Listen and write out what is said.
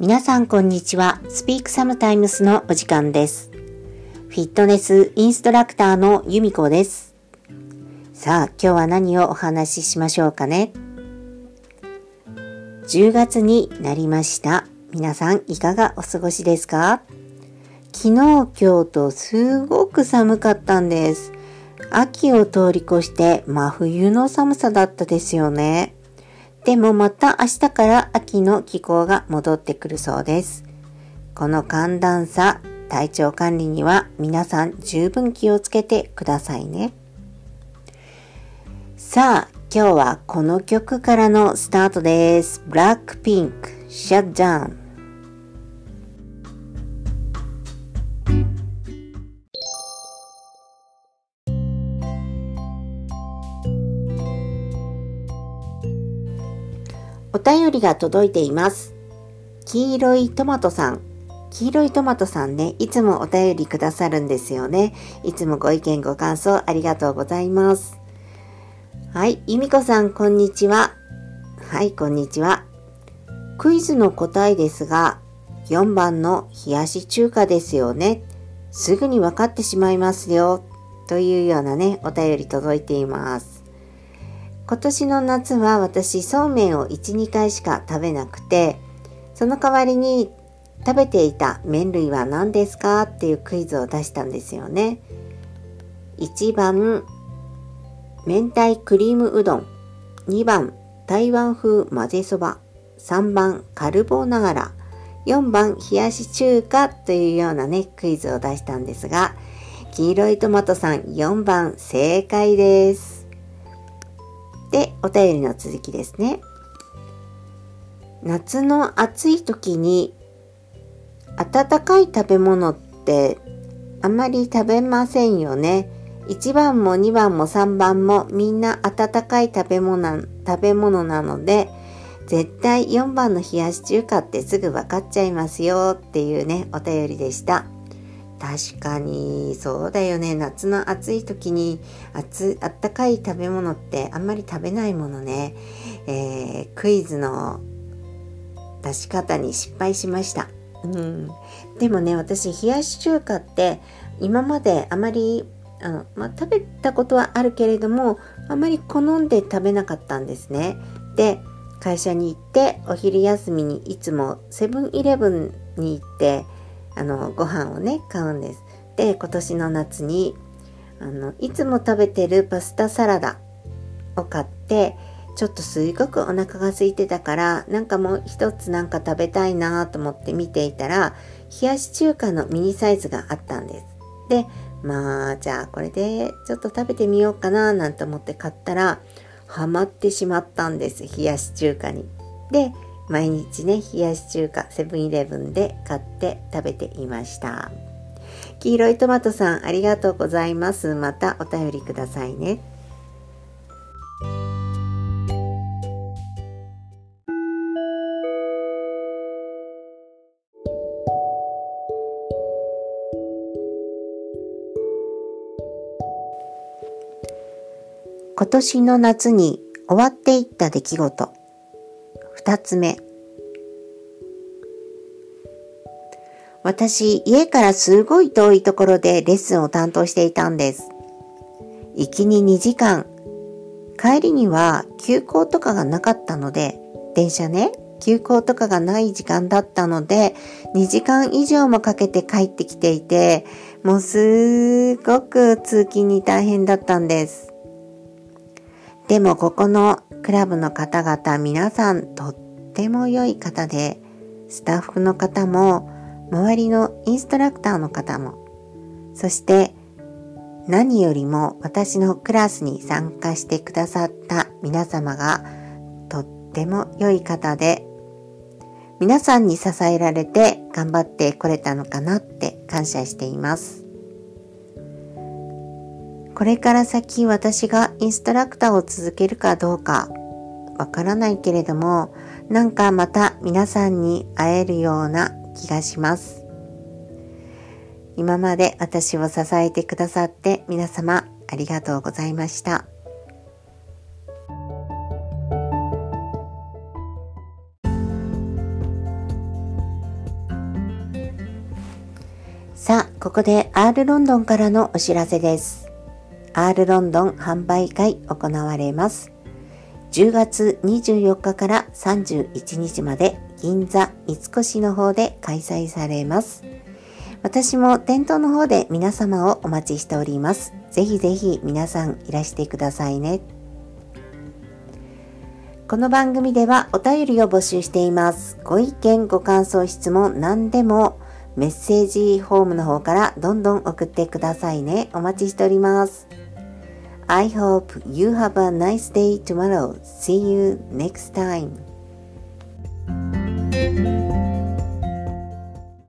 皆さんこんにちは。スピークサムタイムスのお時間です。フィットネスインストラクターの由美子です。さあ、今日は何をお話ししましょうかね？10月になりました。皆さんいかがお過ごしですか？昨日、今日とすごく寒かったんです。秋を通り越して真冬の寒さだったですよね。でもまた明日から秋の気候が戻ってくるそうです。この寒暖差、体調管理には皆さん十分気をつけてくださいね。さあ、今日はこの曲からのスタートです。Blackpink Shut Down お便りが届いています。黄色いトマトさん。黄色いトマトさんね、いつもお便りくださるんですよね。いつもご意見ご感想ありがとうございます。はい、ゆみこさん、こんにちは。はい、こんにちは。クイズの答えですが、4番の冷やし中華ですよね。すぐに分かってしまいますよ。というようなね、お便り届いています。今年の夏は私そうめんを1、2回しか食べなくて、その代わりに食べていた麺類は何ですかっていうクイズを出したんですよね。1番、明太クリームうどん。2番、台湾風混ぜそば。3番、カルボナーラ。4番、冷やし中華というようなね、クイズを出したんですが、黄色いトマトさん4番正解です。で、お便りの続きですね。夏の暑い時に温かい食べ物ってあまり食べませんよね。1番も2番も3番もみんな温かい食べ物食べ物なので絶対4番の冷やし中華ってすぐ分かっちゃいますよっていうねお便りでした。確かにそうだよね。夏の暑い時に熱あったかい食べ物ってあんまり食べないものね、えー、クイズの出し方に失敗しました、うん、でもね私冷やし中華って今まであまりあの、まあ、食べたことはあるけれどもあまり好んで食べなかったんですね。で会社に行ってお昼休みにいつもセブンイレブンに行ってあのご飯をね買うんです。で今年の夏にあのいつも食べてるパスタサラダを買ってちょっとすごくお腹が空いてたからなんかもう一つなんか食べたいなと思って見ていたら冷やし中華のミニサイズがあったんです。でまあじゃあこれでちょっと食べてみようかななんて思って買ったらハマってしまったんです冷やし中華に。で毎日ね冷やし中華セブンイレブンで買って食べていました。黄色いトマトさんありがとうございます。またお便りくださいね。今年の夏に終わっていった出来事。二つ目私、家からすごい遠いところでレッスンを担当していたんです。行きに2時間。帰りには休校とかがなかったので、電車ね、休校とかがない時間だったので、2時間以上もかけて帰ってきていて、もうすごく通勤に大変だったんです。でもここのクラブの方々皆さんとっても良い方で、スタッフの方も周りのインストラクターの方も、そして何よりも私のクラスに参加してくださった皆様がとっても良い方で、皆さんに支えられて頑張ってこれたのかなって感謝しています。これから先私がインストラクターを続けるかどうかわからないけれども、なんかまた皆さんに会えるような気がします。今まで私を支えてくださって皆様ありがとうございました。さあ、ここで R ロンドンからのお知らせです。R ロンドン販売会行われます。10月24日から31日まで銀座三越の方で開催されます。私も店頭の方で皆様をお待ちしております。ぜひぜひ皆さんいらしてくださいね。この番組ではお便りを募集しています。ご意見、ご感想、質問、何でもメッセージホームの方からどんどん送ってくださいね。お待ちしております。I hope you have a nice day tomorrow. See you next time.